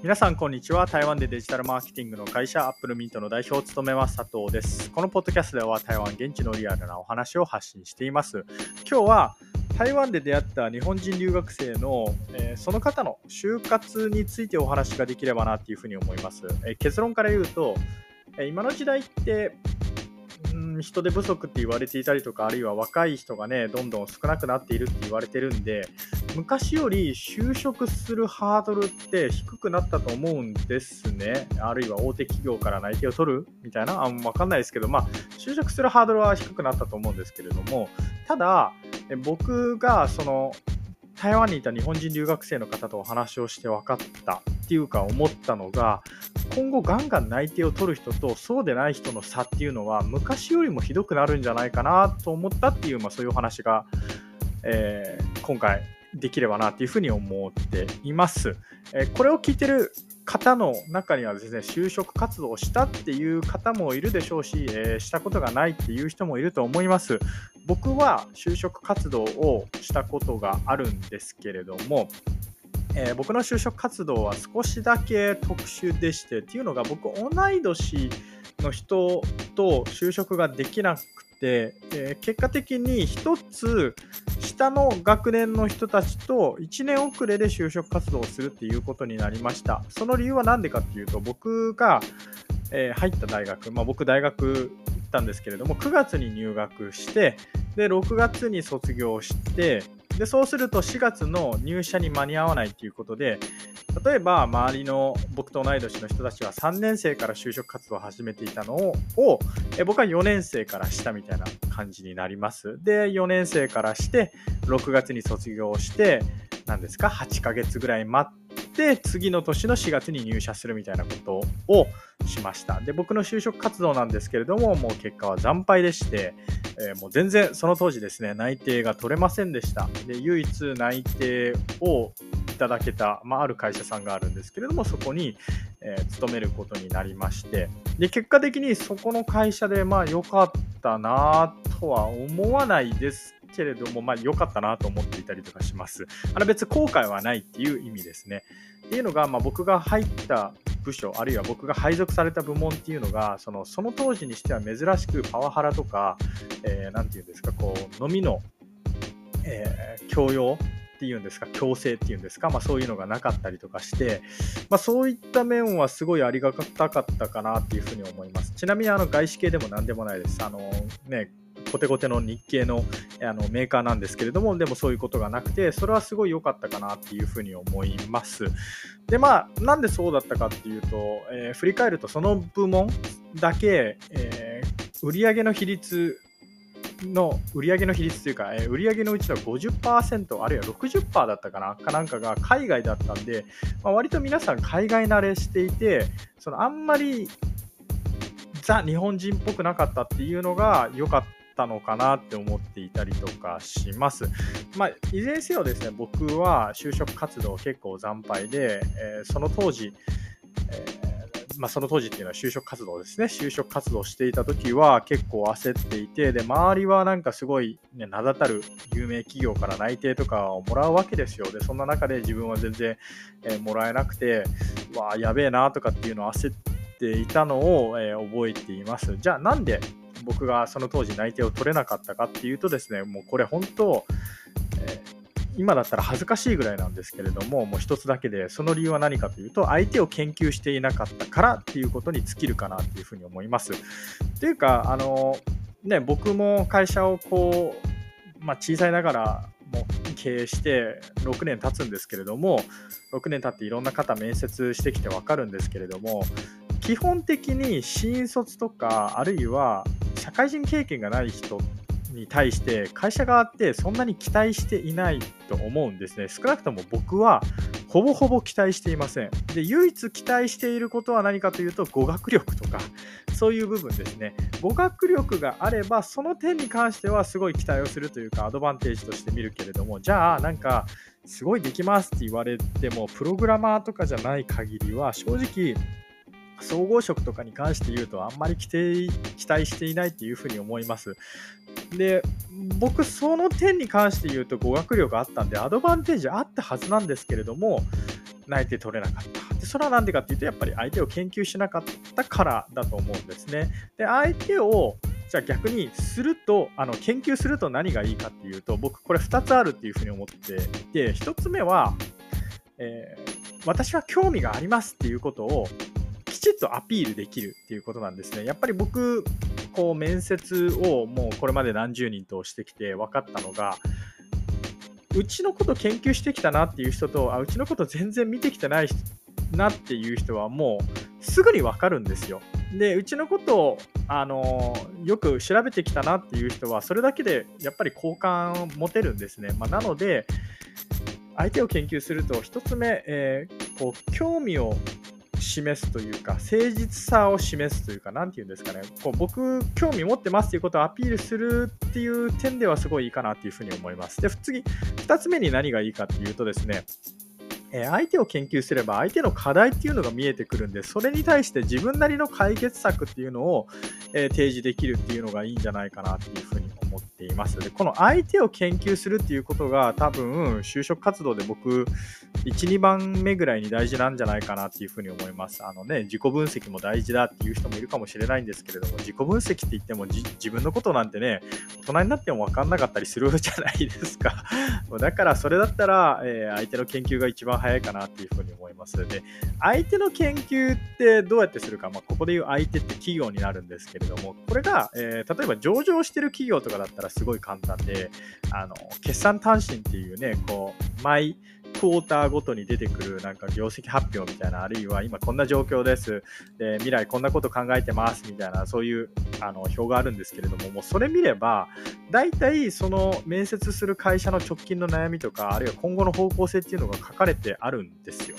皆さんこんにちは。台湾でデジタルマーケティングの会社アップルミントの代表を務めます佐藤です。このポッドキャストでは台湾現地のリアルなお話を発信しています。今日は台湾で出会った日本人留学生の、えー、その方の就活についてお話ができればなっていうふうに思います、えー、結論から言うと、え、今の時代って人手不足って言われていたりとか、あるいは若い人がね、どんどん少なくなっているって言われてるんで、昔より就職するハードルって低くなったと思うんですね。あるいは大手企業から内定を取るみたいな、あわかんないですけど、まあ、就職するハードルは低くなったと思うんですけれども、ただ、僕がその台湾にいた日本人留学生の方とお話をして分かったっていうか思ったのが今後ガンガン内定を取る人とそうでない人の差っていうのは昔よりもひどくなるんじゃないかなと思ったっていう、まあ、そういうお話が、えー、今回できればなっていうふうに思っています。えー、これを聞いてる方の中にはですね就職活動をしたっていう方もいるでしょうし、えー、したことがないっていう人もいると思います。僕は就職活動をしたことがあるんですけれども、えー、僕の就職活動は少しだけ特殊でしてっていうのが僕同い年の人と就職ができなくて、えー、結果的に1つ下の学年の人たちと1年遅れで就職活動をするっていうことになりました。その理由は何でかっていうと、僕が、えー、入った大学、まあ、僕大学行ったんですけれども、9月に入学して、で、6月に卒業して、で、そうすると4月の入社に間に合わないということで、例えば周りの僕と同い年の人たちは3年生から就職活動を始めていたのをえ僕は4年生からしたみたいな感じになります。で、4年生からして6月に卒業して、何ですか、8ヶ月ぐらい待って、次の年の4月に入社するみたいなことをしました。で、僕の就職活動なんですけれども、もう結果は惨敗でして、えー、もう全然その当時ですね、内定が取れませんでした。で、唯一内定をいただけた、まあ、ある会社さんがあるんですけれども、そこに、えー、勤めることになりまして、で、結果的にそこの会社で、まあ、良かったなとは思わないですけれども、まあ、良かったなと思っていたりとかします。あの別に後悔はないっていう意味ですね。っていうのが、まあ、僕が入った部署、あるいは僕が配属された部門っていうのが、そのその当時にしては珍しくパワハラとか、えー、て言うんですか、こう、飲みの、えー、強要っていうんですか、強制っていうんですか、まあ、そういうのがなかったりとかして、まあ、そういった面はすごいありがたかったかなっていうふうに思います。ちなみにあの外資系でも何でもないです。あのね、コテコテの日系のあのメーカーなんですけれども、でもそういうことがなくて、それはすごい良かったかなっていうふうに思います。で、まあ、なんでそうだったかっていうと、えー、振り返るとその部門だけ、えー、売上の比率の売上の比率というか、えー、売上のうちの50%あるいは60%だったかなかなんかが海外だったんで、まあ、割と皆さん海外慣れしていてそのあんまりザ日本人っぽくなかったっていうのが良かったたのかなって思っていたりとかします。まあ、いずれにせよですね、僕は就職活動結構惨敗で、えー、その当時、えー、まあ、その当時っていうのは就職活動ですね。就職活動していた時は結構焦っていて、で、周りはなんかすごい、ね、名だたる有名企業から内定とかをもらうわけですよ。で、そんな中で自分は全然、えー、もらえなくて、わあ、やべえなとかっていうのを焦っていたのを、え覚えています。じゃあなんで僕がその当時内定を取れなかったかっていうとですね、もうこれ本当、えー今だったら恥ずかしいぐらいなんですけれども、もう一つだけで、その理由は何かというと、相手を研究していなかったからっていうことに尽きるかなっていうふうに思います。というか、あの、ね、僕も会社をこう、まあ、小さいながらも経営して6年経つんですけれども、6年経っていろんな方面接してきて分かるんですけれども、基本的に新卒とか、あるいは社会人経験がない人に対して会社側ってそんなに期待していないと思うんですね。少なくとも僕はほぼほぼ期待していません。で、唯一期待していることは何かというと語学力とかそういう部分ですね。語学力があればその点に関してはすごい期待をするというかアドバンテージとして見るけれどもじゃあなんかすごいできますって言われてもプログラマーとかじゃない限りは正直総合職とかに関して言うとあんまり期待していないっていうふうに思います。で、僕その点に関して言うと語学力あったんでアドバンテージあったはずなんですけれども、内定取れなかった。でそれは何でかっていうと、やっぱり相手を研究しなかったからだと思うんですね。で、相手をじゃあ逆にすると、あの研究すると何がいいかっていうと、僕これ2つあるっていうふうに思っていて、1つ目は、えー、私は興味がありますっていうことをきちっとアピールできるっていうことなんですね。やっぱり僕、こう面接をもうこれまで何十人としてきて分かったのが、うちのこと研究してきたなっていう人と、あうちのこと全然見てきてないなっていう人はもうすぐに分かるんですよ。で、うちのことを、あのよく調べてきたなっていう人は、それだけでやっぱり好感を持てるんですね。まあ、なので、相手を研究すると、1つ目、えー、こう興味を示すというか、誠実さを示すというか、なんて言うんですかね、こう僕、興味持ってますということをアピールするっていう点ではすごいいいかなっていうふうに思います。で、次、2つ目に何がいいかっていうとですね、え相手を研究すれば相手の課題っていうのが見えてくるんでそれに対して自分なりの解決策っていうのを、え提示できるっていうのがいいんじゃないかなっていうふうに思っていますでこの相手を研究するっていうことが多分就職活動で僕1、2番目ぐらいに大事なんじゃないかなっていうふうに思います。あのね、自己分析も大事だっていう人もいるかもしれないんですけれども、自己分析って言っても自分のことなんてね、大人になっても分かんなかったりするじゃないですか。だからそれだったら、えー、相手の研究が一番早いかなっていうふうに思います。で、相手の研究ってどうやってするか、まあ、ここで言う相手って企業になるんですけれども、これが、えー、例えば上場してる企業とかだったらすごい簡単で、あの、決算単身っていうね、こう、毎、クォーターごとに出てくるなんか業績発表みたいな、あるいは今こんな状況です、で未来こんなこと考えてますみたいな、そういうあの表があるんですけれども、もうそれ見れば、大体その面接する会社の直近の悩みとか、あるいは今後の方向性っていうのが書かれてあるんですよ。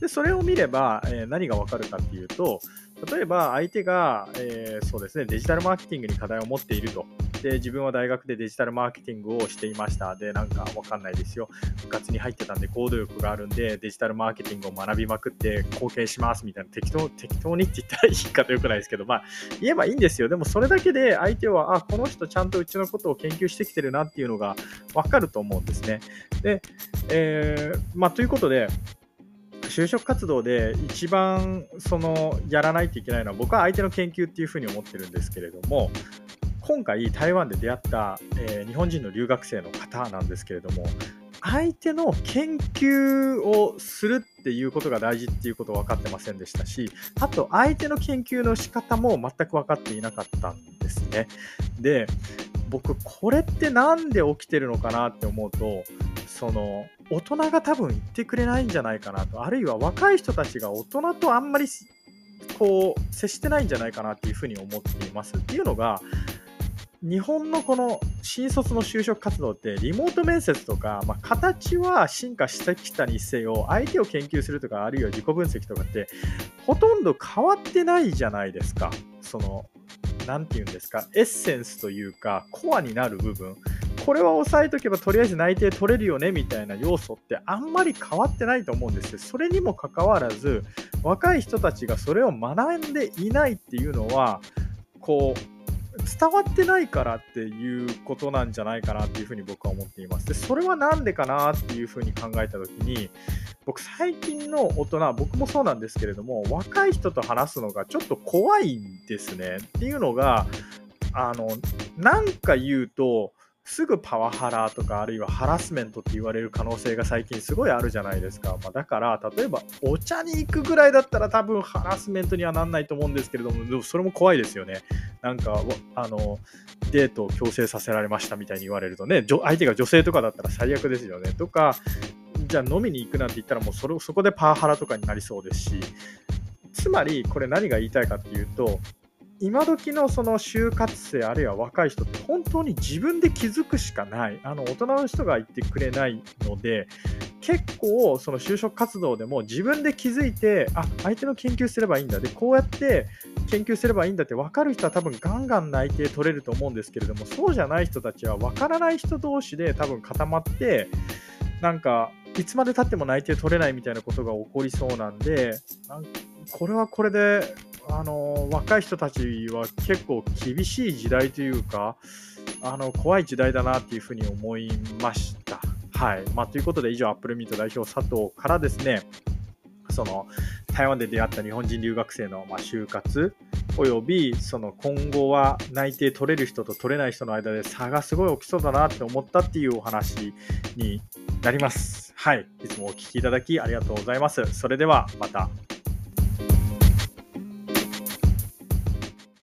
で、それを見れば、えー、何がわかるかっていうと、例えば相手が、えー、そうですね、デジタルマーケティングに課題を持っていると。で、自分は大学でデジタルマーケティングをしていました。で、なんかわかんないですよ。部活に入ってたんで、行動力があるんで、デジタルマーケティングを学びまくって貢献しますみたいな、適当、適当にって言ったらいいかとよくないですけど、まあ、言えばいいんですよ。でも、それだけで相手は、あ、この人ちゃんとうちのことを研究してきてるなっていうのがわかると思うんですね。で、えー、まあ、ということで、就職活動で一番そのやらないといけないのは僕は相手の研究っていうふうに思ってるんですけれども今回台湾で出会った、えー、日本人の留学生の方なんですけれども相手の研究をするっていうことが大事っていうこと分かってませんでしたしあと相手の研究の仕方も全く分かっていなかったんですね。で僕これって何で起きてるのかなって思うとその大人が多分言ってくれないんじゃないかなと。あるいは若い人たちが大人とあんまりこう接してないんじゃないかなっていうふうに思っていますっていうのが日本のこの新卒の就職活動ってリモート面接とか、まあ、形は進化してきたにせよ相手を研究するとかあるいは自己分析とかってほとんど変わってないじゃないですか。その何て言うんですかエッセンスというかコアになる部分。これは押さえとけばとりあえず内定取れるよねみたいな要素ってあんまり変わってないと思うんですよそれにもかかわらず若い人たちがそれを学んでいないっていうのはこう伝わってないからっていうことなんじゃないかなっていうふうに僕は思っています。で、それは何でかなっていうふうに考えたときに、僕最近の大人、僕もそうなんですけれども、若い人と話すのがちょっと怖いんですね。っていうのが、あの、なんか言うと、すぐパワハラとかあるいはハラスメントって言われる可能性が最近すごいあるじゃないですか、まあ、だから例えばお茶に行くぐらいだったら多分ハラスメントにはなんないと思うんですけれどもでもそれも怖いですよね。なんかあのデートを強制させられましたみたいに言われるとね相手が女性とかだったら最悪ですよね。とかじゃあ飲みに行くなんて言ったらもうそれそこでパワハラとかになりそうですし。つまりこれ何が言いたいかっていうと今時のその就活生あるいは若い人って本当に自分で気づくしかない。あの大人の人が言ってくれないので結構その就職活動でも自分で気づいてあ相手の研究すればいいんだ。でこうやって研究すればいいんだって分かる人は多分ガンガン内定取れると思うんですけれどもそうじゃない人たちは分からない人同士で多分固まってなんかいつまでたっても内定取れないみたいなことが起こりそうなんでなんこれはこれであの若い人たちは結構厳しい時代というかあの怖い時代だなっていうふうに思いました。はいまあ、ということで以上アップルミート代表佐藤からですねその台湾で出会った日本人留学生のま就活およびその今後は内定取れる人と取れない人の間で差がすごい起きそうだなって思ったっていうお話になります。はい。いつもお聴きいただきありがとうございます。それではまた。